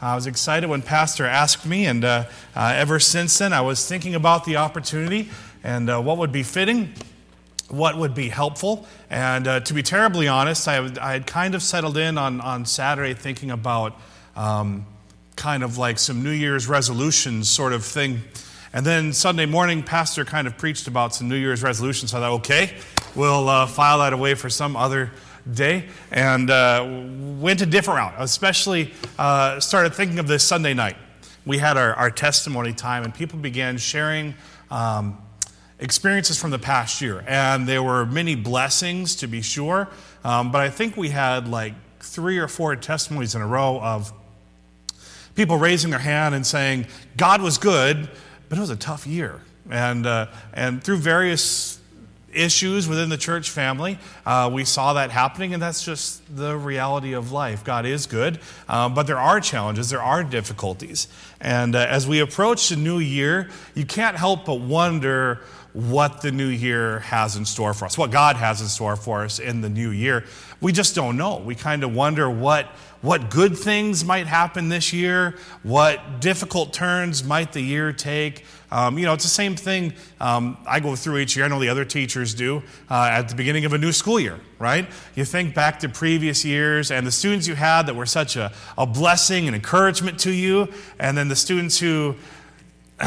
I was excited when Pastor asked me, and uh, uh, ever since then, I was thinking about the opportunity and uh, what would be fitting, what would be helpful. And uh, to be terribly honest, I, I, had kind of settled in on, on Saturday thinking about um, kind of like some New Year's resolutions sort of thing. And then Sunday morning, Pastor kind of preached about some New Year's resolutions. So I thought, okay, we'll uh, file that away for some other day and uh, went a different route, especially uh, started thinking of this Sunday night. We had our, our testimony time, and people began sharing um, experiences from the past year. And there were many blessings, to be sure, um, but I think we had like three or four testimonies in a row of people raising their hand and saying, God was good, but it was a tough year. And, uh, and through various issues within the church family. Uh, we saw that happening, and that's just the reality of life. God is good, um, but there are challenges, there are difficulties. And uh, as we approach the new year, you can't help but wonder what the new year has in store for us, what God has in store for us in the new year. We just don't know. We kind of wonder what what good things might happen this year, what difficult turns might the year take. Um, you know, it's the same thing um, I go through each year. I know the other teachers do uh, at the beginning of a new school year, right? You think back to previous years and the students you had that were such a, a blessing and encouragement to you, and then the students who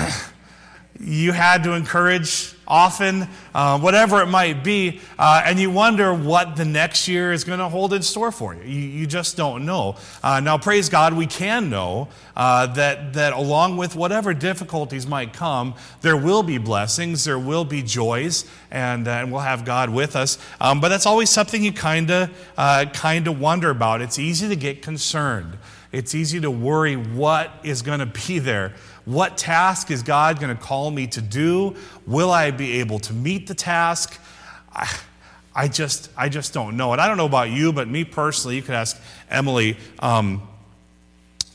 you had to encourage often, uh, whatever it might be, uh, and you wonder what the next year is going to hold in store for you. You, you just don't know. Uh, now, praise God, we can know uh, that, that along with whatever difficulties might come, there will be blessings, there will be joys, and, uh, and we'll have God with us. Um, but that's always something you kind of uh, kind of wonder about. It's easy to get concerned. It's easy to worry what is going to be there. What task is God going to call me to do? Will I be able to meet the task? I, I just, I just don't know. And I don't know about you, but me personally, you could ask Emily. Um,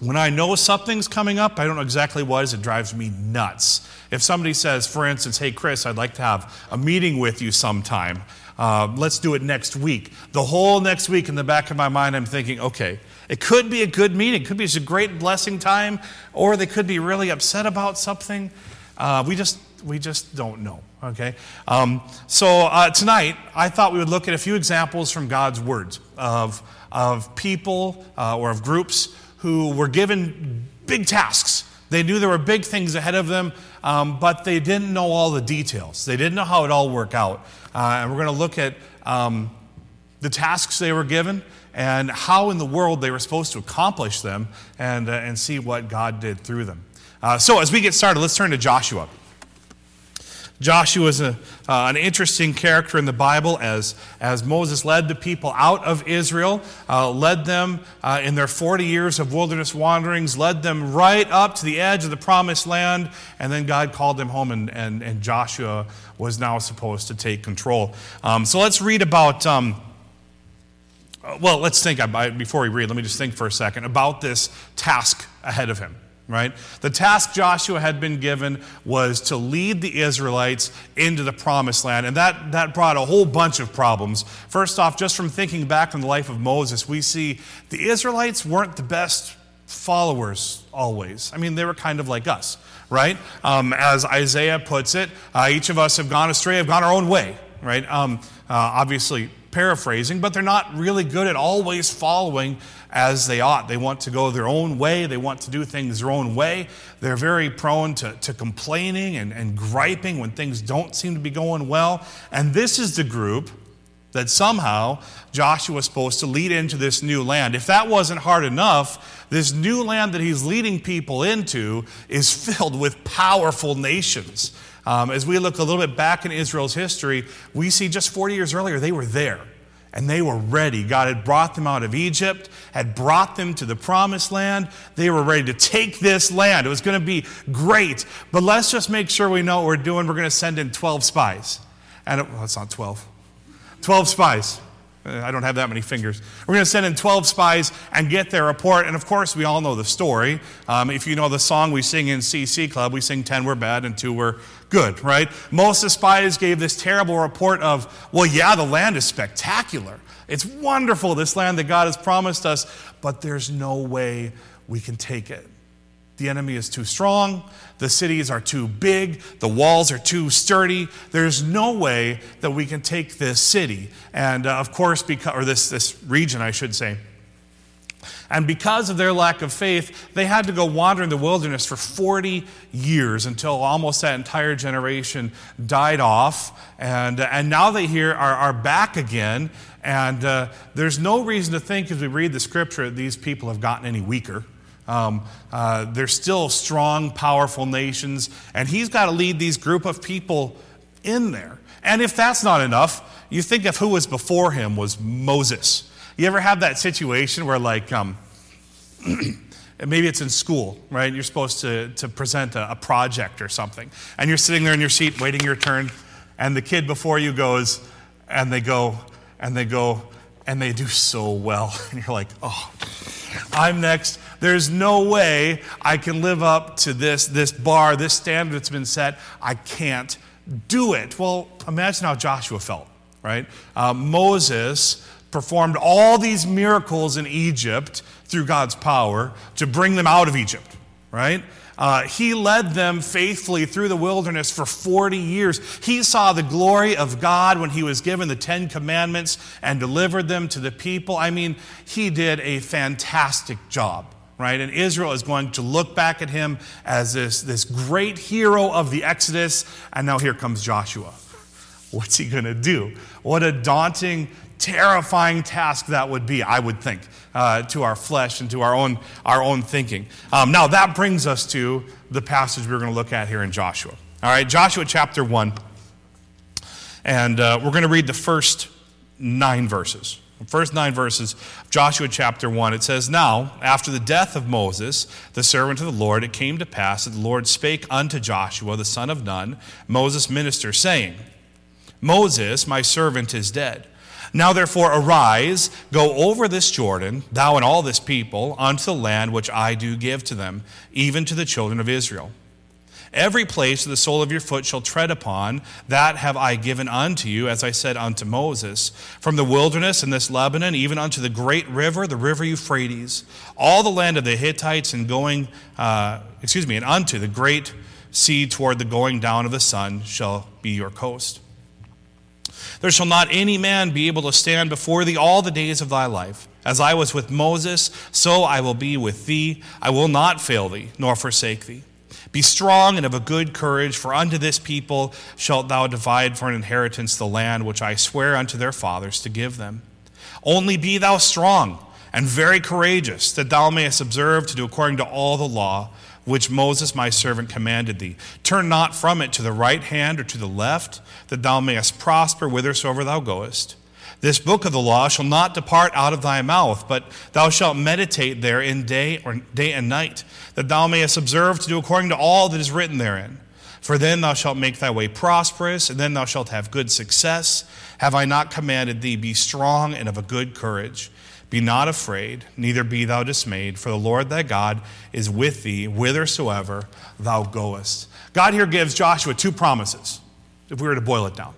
when I know something's coming up, I don't know exactly what, what is, it drives me nuts. If somebody says, for instance, hey, Chris, I'd like to have a meeting with you sometime, uh, let's do it next week. The whole next week in the back of my mind, I'm thinking, okay, it could be a good meeting, it could be a great blessing time, or they could be really upset about something. Uh, we just we just don't know. Okay, um, so uh, tonight I thought we would look at a few examples from God's words of of people uh, or of groups who were given big tasks. They knew there were big things ahead of them, um, but they didn't know all the details. They didn't know how it all worked out. Uh, and we're going to look at um, the tasks they were given and how in the world they were supposed to accomplish them and, uh, and see what God did through them. Uh, so, as we get started, let's turn to Joshua. Joshua is a, uh, an interesting character in the Bible as, as Moses led the people out of Israel, uh, led them uh, in their 40 years of wilderness wanderings, led them right up to the edge of the promised land, and then God called them home, and, and, and Joshua was now supposed to take control. Um, so let's read about. Um, well, let's think about, before we read, let me just think for a second about this task ahead of him, right? The task Joshua had been given was to lead the Israelites into the promised land, and that, that brought a whole bunch of problems. First off, just from thinking back on the life of Moses, we see the Israelites weren't the best followers always. I mean, they were kind of like us, right? Um, as Isaiah puts it, uh, each of us have gone astray, have gone our own way, right? Um, uh, obviously, paraphrasing, but they're not really good at always following as they ought. They want to go their own way, they want to do things their own way. They're very prone to, to complaining and, and griping when things don't seem to be going well. And this is the group that somehow Joshua is supposed to lead into this new land. If that wasn't hard enough, this new land that he's leading people into is filled with powerful nations. Um, as we look a little bit back in Israel's history, we see just 40 years earlier, they were there and they were ready. God had brought them out of Egypt, had brought them to the promised land. They were ready to take this land. It was going to be great. But let's just make sure we know what we're doing. We're going to send in 12 spies. And it, well, it's not 12. 12 spies. I don't have that many fingers. We're going to send in 12 spies and get their report. And of course, we all know the story. Um, if you know the song we sing in CC Club, we sing 10 were bad and 2 were good, right? Most of the spies gave this terrible report of, well, yeah, the land is spectacular. It's wonderful, this land that God has promised us, but there's no way we can take it. The enemy is too strong. The cities are too big. The walls are too sturdy. There's no way that we can take this city. And uh, of course, because, or this, this region, I should say. And because of their lack of faith, they had to go wander in the wilderness for 40 years until almost that entire generation died off. And, uh, and now they here are, are back again. And uh, there's no reason to think, as we read the scripture, that these people have gotten any weaker. Um, uh, they're still strong, powerful nations, and he's got to lead these group of people in there. And if that's not enough, you think of who was before him was Moses. You ever have that situation where, like, um, maybe it's in school, right? You're supposed to, to present a, a project or something, and you're sitting there in your seat waiting your turn, and the kid before you goes, and they go, and they go, and they do so well. And you're like, oh, I'm next. There's no way I can live up to this, this bar, this standard that's been set. I can't do it. Well, imagine how Joshua felt, right? Uh, Moses performed all these miracles in Egypt through God's power to bring them out of Egypt, right? Uh, he led them faithfully through the wilderness for 40 years. He saw the glory of God when he was given the Ten Commandments and delivered them to the people. I mean, he did a fantastic job, right? And Israel is going to look back at him as this, this great hero of the Exodus. And now here comes Joshua. What's he going to do? What a daunting terrifying task that would be, I would think, uh, to our flesh and to our own, our own thinking. Um, now, that brings us to the passage we're going to look at here in Joshua. All right, Joshua chapter 1. And uh, we're going to read the first nine verses. The first nine verses of Joshua chapter 1. It says, Now, after the death of Moses, the servant of the Lord, it came to pass that the Lord spake unto Joshua, the son of Nun, Moses' minister, saying, Moses, my servant, is dead. Now therefore arise, go over this Jordan, thou and all this people, unto the land which I do give to them, even to the children of Israel. Every place the sole of your foot shall tread upon, that have I given unto you, as I said unto Moses, from the wilderness and this Lebanon, even unto the great river, the river Euphrates, all the land of the Hittites, and going, uh, excuse me, and unto the great sea toward the going down of the sun shall be your coast. There shall not any man be able to stand before thee all the days of thy life. As I was with Moses, so I will be with thee. I will not fail thee, nor forsake thee. Be strong and of a good courage, for unto this people shalt thou divide for an inheritance the land which I swear unto their fathers to give them. Only be thou strong and very courageous, that thou mayest observe to do according to all the law which Moses my servant commanded thee. Turn not from it to the right hand or to the left, that thou mayest prosper whithersoever thou goest. This book of the law shall not depart out of thy mouth, but thou shalt meditate therein day or day and night, that thou mayest observe to do according to all that is written therein. For then thou shalt make thy way prosperous, and then thou shalt have good success. Have I not commanded thee, be strong and of a good courage? Be not afraid, neither be thou dismayed, for the Lord thy God is with thee whithersoever thou goest. God here gives Joshua two promises, if we were to boil it down.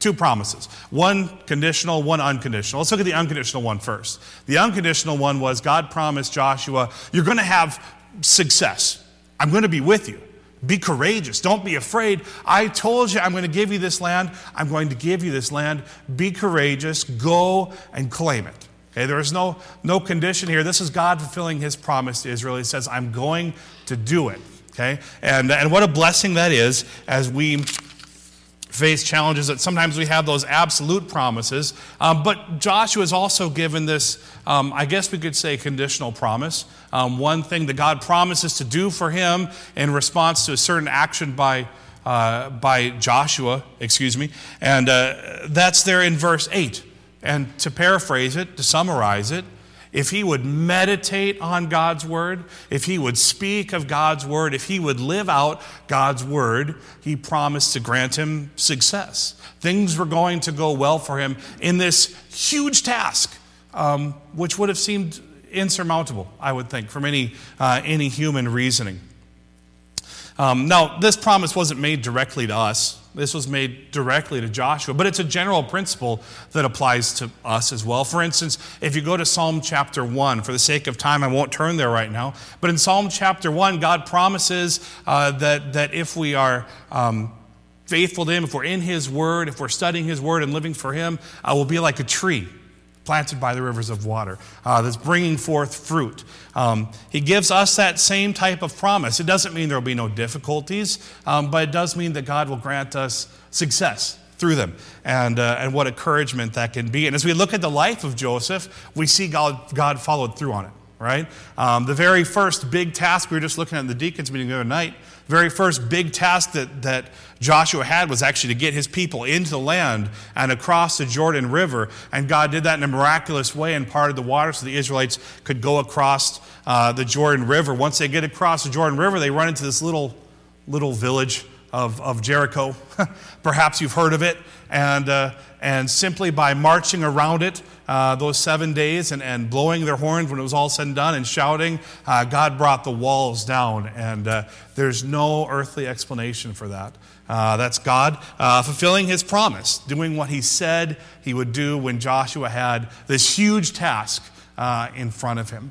Two promises. One conditional, one unconditional. Let's look at the unconditional one first. The unconditional one was God promised Joshua, You're going to have success. I'm going to be with you. Be courageous. Don't be afraid. I told you I'm going to give you this land. I'm going to give you this land. Be courageous. Go and claim it. Okay, there is no, no condition here. This is God fulfilling his promise to Israel. He says, I'm going to do it. Okay? And, and what a blessing that is as we face challenges that sometimes we have those absolute promises. Um, but Joshua is also given this, um, I guess we could say, conditional promise. Um, one thing that God promises to do for him in response to a certain action by, uh, by Joshua, excuse me. And uh, that's there in verse 8. And to paraphrase it, to summarize it, if he would meditate on God's word, if he would speak of God's word, if he would live out God's word, he promised to grant him success. Things were going to go well for him in this huge task, um, which would have seemed insurmountable, I would think, from any, uh, any human reasoning. Um, now, this promise wasn't made directly to us. This was made directly to Joshua, but it's a general principle that applies to us as well. For instance, if you go to Psalm chapter 1, for the sake of time, I won't turn there right now, but in Psalm chapter 1, God promises uh, that, that if we are um, faithful to Him, if we're in His Word, if we're studying His Word and living for Him, uh, we'll be like a tree planted by the rivers of water, uh, that's bringing forth fruit. Um, he gives us that same type of promise. It doesn't mean there will be no difficulties, um, but it does mean that God will grant us success through them and, uh, and what encouragement that can be. And as we look at the life of Joseph, we see God, God followed through on it, right? Um, the very first big task, we were just looking at in the deacons meeting the other night, very first big task that, that Joshua had was actually to get his people into the land and across the Jordan River. And God did that in a miraculous way and parted the water so the Israelites could go across uh, the Jordan River. Once they get across the Jordan River, they run into this little, little village of, of Jericho. Perhaps you've heard of it. And, uh, and simply by marching around it uh, those seven days and, and blowing their horns when it was all said and done and shouting, uh, God brought the walls down. And uh, there's no earthly explanation for that. Uh, that's God uh, fulfilling his promise, doing what he said he would do when Joshua had this huge task in front of him.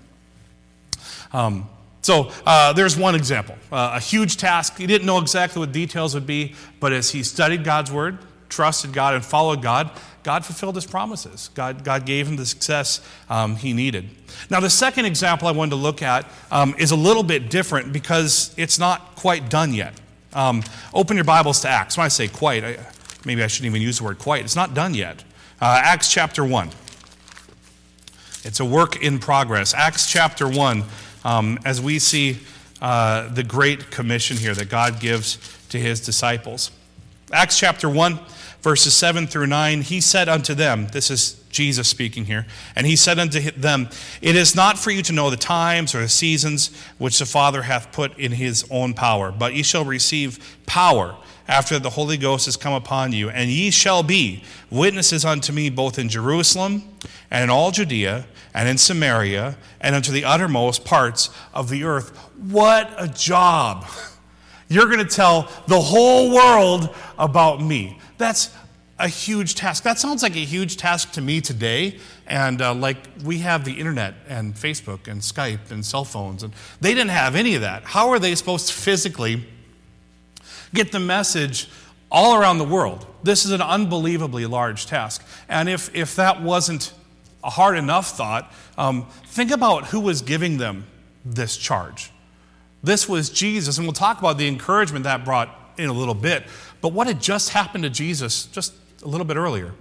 Um, so uh, there's one example uh, a huge task. He didn't know exactly what details would be, but as he studied God's word, trusted God, and followed God, God fulfilled his promises. God, God gave him the success um, he needed. Now, the second example I wanted to look at um, is a little bit different because it's not quite done yet. Um, open your Bibles to Acts. When I say quite, I, maybe I shouldn't even use the word quite. It's not done yet. Uh, Acts chapter 1. It's a work in progress. Acts chapter 1, um, as we see uh, the great commission here that God gives to his disciples. Acts chapter 1, verses 7 through 9, he said unto them, This is Jesus speaking here. And he said unto them, It is not for you to know the times or the seasons which the Father hath put in his own power, but ye shall receive power after the Holy Ghost has come upon you, and ye shall be witnesses unto me both in Jerusalem and in all Judea and in Samaria and unto the uttermost parts of the earth. What a job! You're going to tell the whole world about me. That's a huge task. That sounds like a huge task to me today. And uh, like we have the internet and Facebook and Skype and cell phones, and they didn't have any of that. How are they supposed to physically get the message all around the world? This is an unbelievably large task. And if, if that wasn't a hard enough thought, um, think about who was giving them this charge. This was Jesus, and we'll talk about the encouragement that brought in a little bit. But what had just happened to Jesus just a little bit earlier.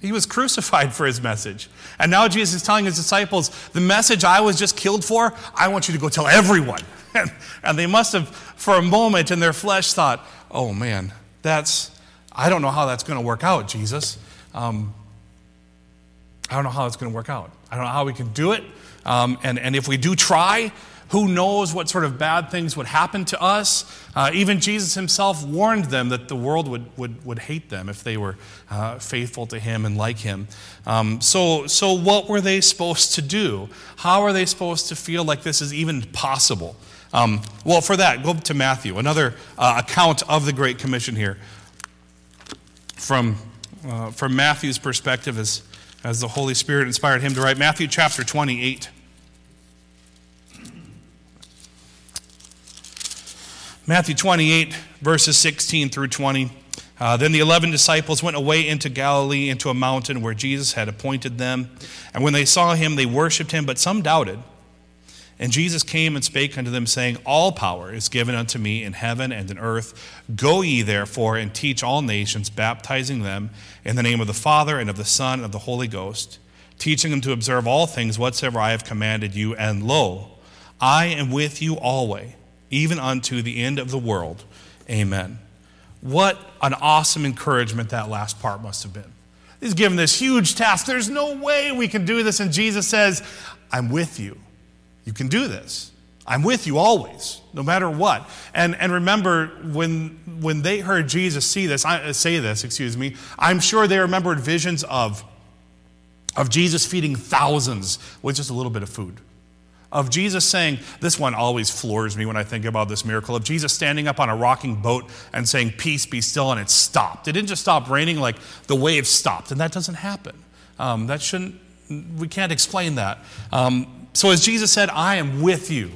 He was crucified for his message. And now Jesus is telling his disciples, the message I was just killed for, I want you to go tell everyone. And, and they must have, for a moment in their flesh, thought, oh man, that's, I don't know how that's going to work out, Jesus. Um, I don't know how it's going to work out. I don't know how we can do it. Um, and, and if we do try, who knows what sort of bad things would happen to us? Uh, even Jesus himself warned them that the world would, would, would hate them if they were uh, faithful to him and like him. Um, so, so, what were they supposed to do? How are they supposed to feel like this is even possible? Um, well, for that, go to Matthew, another uh, account of the Great Commission here. From, uh, from Matthew's perspective, as, as the Holy Spirit inspired him to write, Matthew chapter 28. Matthew 28, verses 16 through 20. Uh, then the eleven disciples went away into Galilee, into a mountain where Jesus had appointed them. And when they saw him, they worshipped him, but some doubted. And Jesus came and spake unto them, saying, All power is given unto me in heaven and in earth. Go ye therefore and teach all nations, baptizing them in the name of the Father and of the Son and of the Holy Ghost, teaching them to observe all things whatsoever I have commanded you. And lo, I am with you always even unto the end of the world. Amen. What an awesome encouragement that last part must have been. He's given this huge task. There's no way we can do this. And Jesus says, I'm with you. You can do this. I'm with you always, no matter what. And, and remember, when, when they heard Jesus see this, I, say this, excuse me, I'm sure they remembered visions of, of Jesus feeding thousands with just a little bit of food. of Jesus saying, This one always floors me when I think about this miracle of Jesus standing up on a rocking boat and saying, Peace, be still, and it stopped. It didn't just stop raining, like the waves stopped, and that doesn't happen. Um, that shouldn't, we can't explain that. Um, so, as Jesus said, I am with you.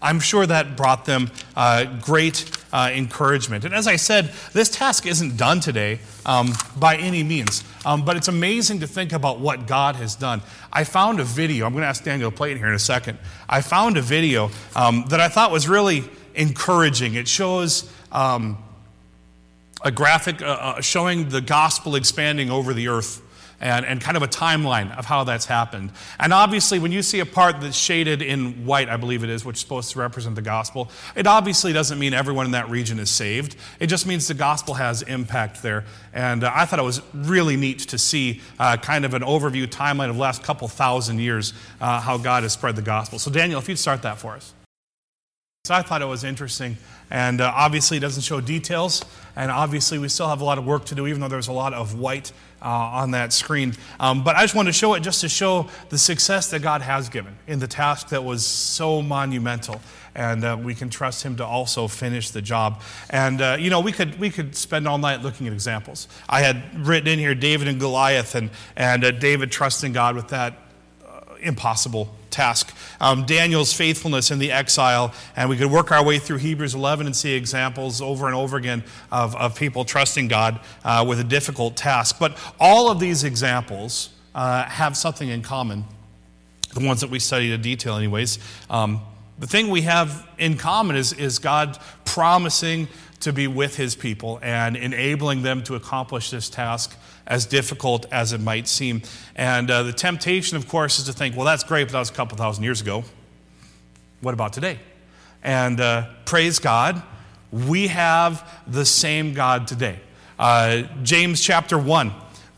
I'm sure that brought them uh, great uh, encouragement. And as I said, this task isn't done today um, by any means, um, but it's amazing to think about what God has done. I found a video, I'm going to ask Daniel to play it here in a second. I found a video um, that I thought was really encouraging. It shows um, a graphic uh, uh, showing the gospel expanding over the earth and, and kind of a timeline of how that's happened. And obviously, when you see a part that's shaded in white, I believe it is, which is supposed to represent the gospel, it obviously doesn't mean everyone in that region is saved. It just means the gospel has impact there. And uh, I thought it was really neat to see uh, kind of an overview timeline of the last couple thousand years uh, how God has spread the gospel. So, Daniel, if you'd start that for us. So I thought it was interesting. And uh, obviously, it doesn't show details. And obviously, we still have a lot of work to do, even though there's a lot of white uh, on that screen. Um, but I just wanted to show it just to show the success that God has given in the task that was so monumental. And uh, we can trust Him to also finish the job. And, uh, you know, we could, we could spend all night looking at examples. I had written in here David and Goliath, and, and uh, David trusting God with that uh, impossible task. Um, Daniel's faithfulness in the exile, and we could work our way through Hebrews 11 and see examples over and over again of, of people trusting God uh, with a difficult task. But all of these examples uh, have something in common, the ones that we studied in detail, anyways. Um, the thing we have in common is, is God promising to be with his people and enabling them to accomplish this task as difficult as it might seem. And uh, the temptation, of course, is to think, well, that's great, but that was a couple thousand years ago. What about today? And uh, praise God, we have the same God today. Uh, James chapter 1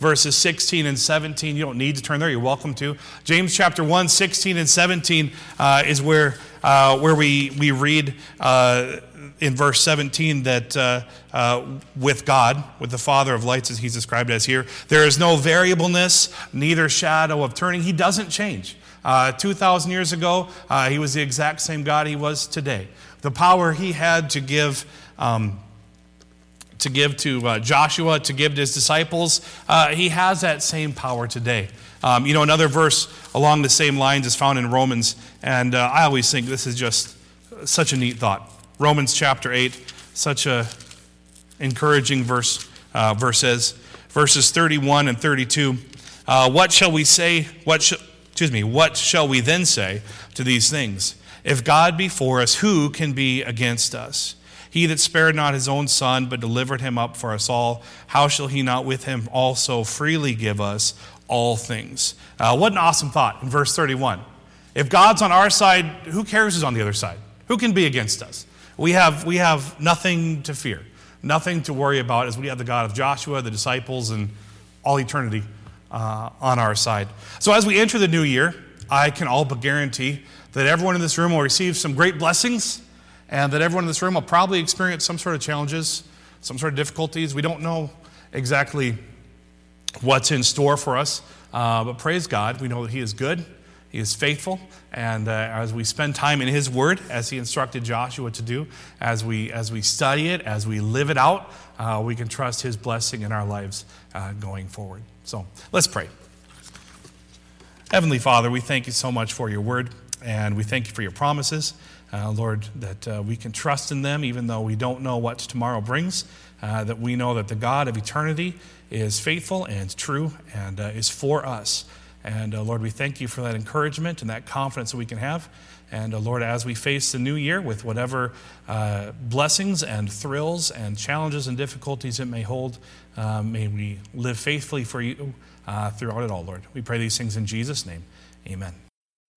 verses 16 and 17. You don't need to turn there, you're welcome to. James chapter 1, 16 and 17 uh, is where, uh, where we, we read uh, in verse 17 that uh, uh, with God, with the Father of lights, as he's described as here, there is no variableness, neither shadow of turning. He doesn't change. Uh, 2,000 years ago, uh, he was the exact same God he was today. The power he had to give. Um, to give to uh, Joshua, to give to his disciples, uh, he has that same power today. Um, you know, another verse along the same lines is found in Romans, and I always think this is just such a neat thought. Romans chapter 8, such a encouraging verse, uh, verses, verses 31 and 32. Uh, what shall we say? What sh- excuse me? What shall we then say to these things? If God be for us, who can be against us? He that spared not his own son, but delivered him up for us all, how shall he not with him also freely give us all things? Uh, what an awesome thought in verse 31. If God's on our side, who cares who's on the other side? Who can be against us? We have, we have nothing to fear, nothing to worry about as we have the God of Joshua, the disciples, and all eternity uh, on our side. So as we enter the new year, I can all but guarantee that everyone in this room will receive some great blessings and that everyone in this room will probably experience some sort of challenges, some sort of difficulties. We don't know exactly what's in store for us, uh, but praise God, we know that He is good he is faithful, and uh, as we spend time in His Word, as He instructed Joshua to do, as we, as we study it, as we live it out, uh, we can trust His blessing in our lives uh, going forward. So let's pray. Heavenly Father, we thank you so much for your Word, and we thank you for your promises. Uh, Lord, that uh, we can trust in them even though we don't know what tomorrow brings, uh, that we know that the God of eternity is faithful and true and is for us. And uh, Lord, we thank you for that encouragement and that confidence that we can have. And uh, Lord, as we face the new year with whatever uh, blessings and thrills and challenges and difficulties it may hold, uh, may we live faithfully for you uh, throughout it all, Lord. We pray these things in Jesus' name. Amen.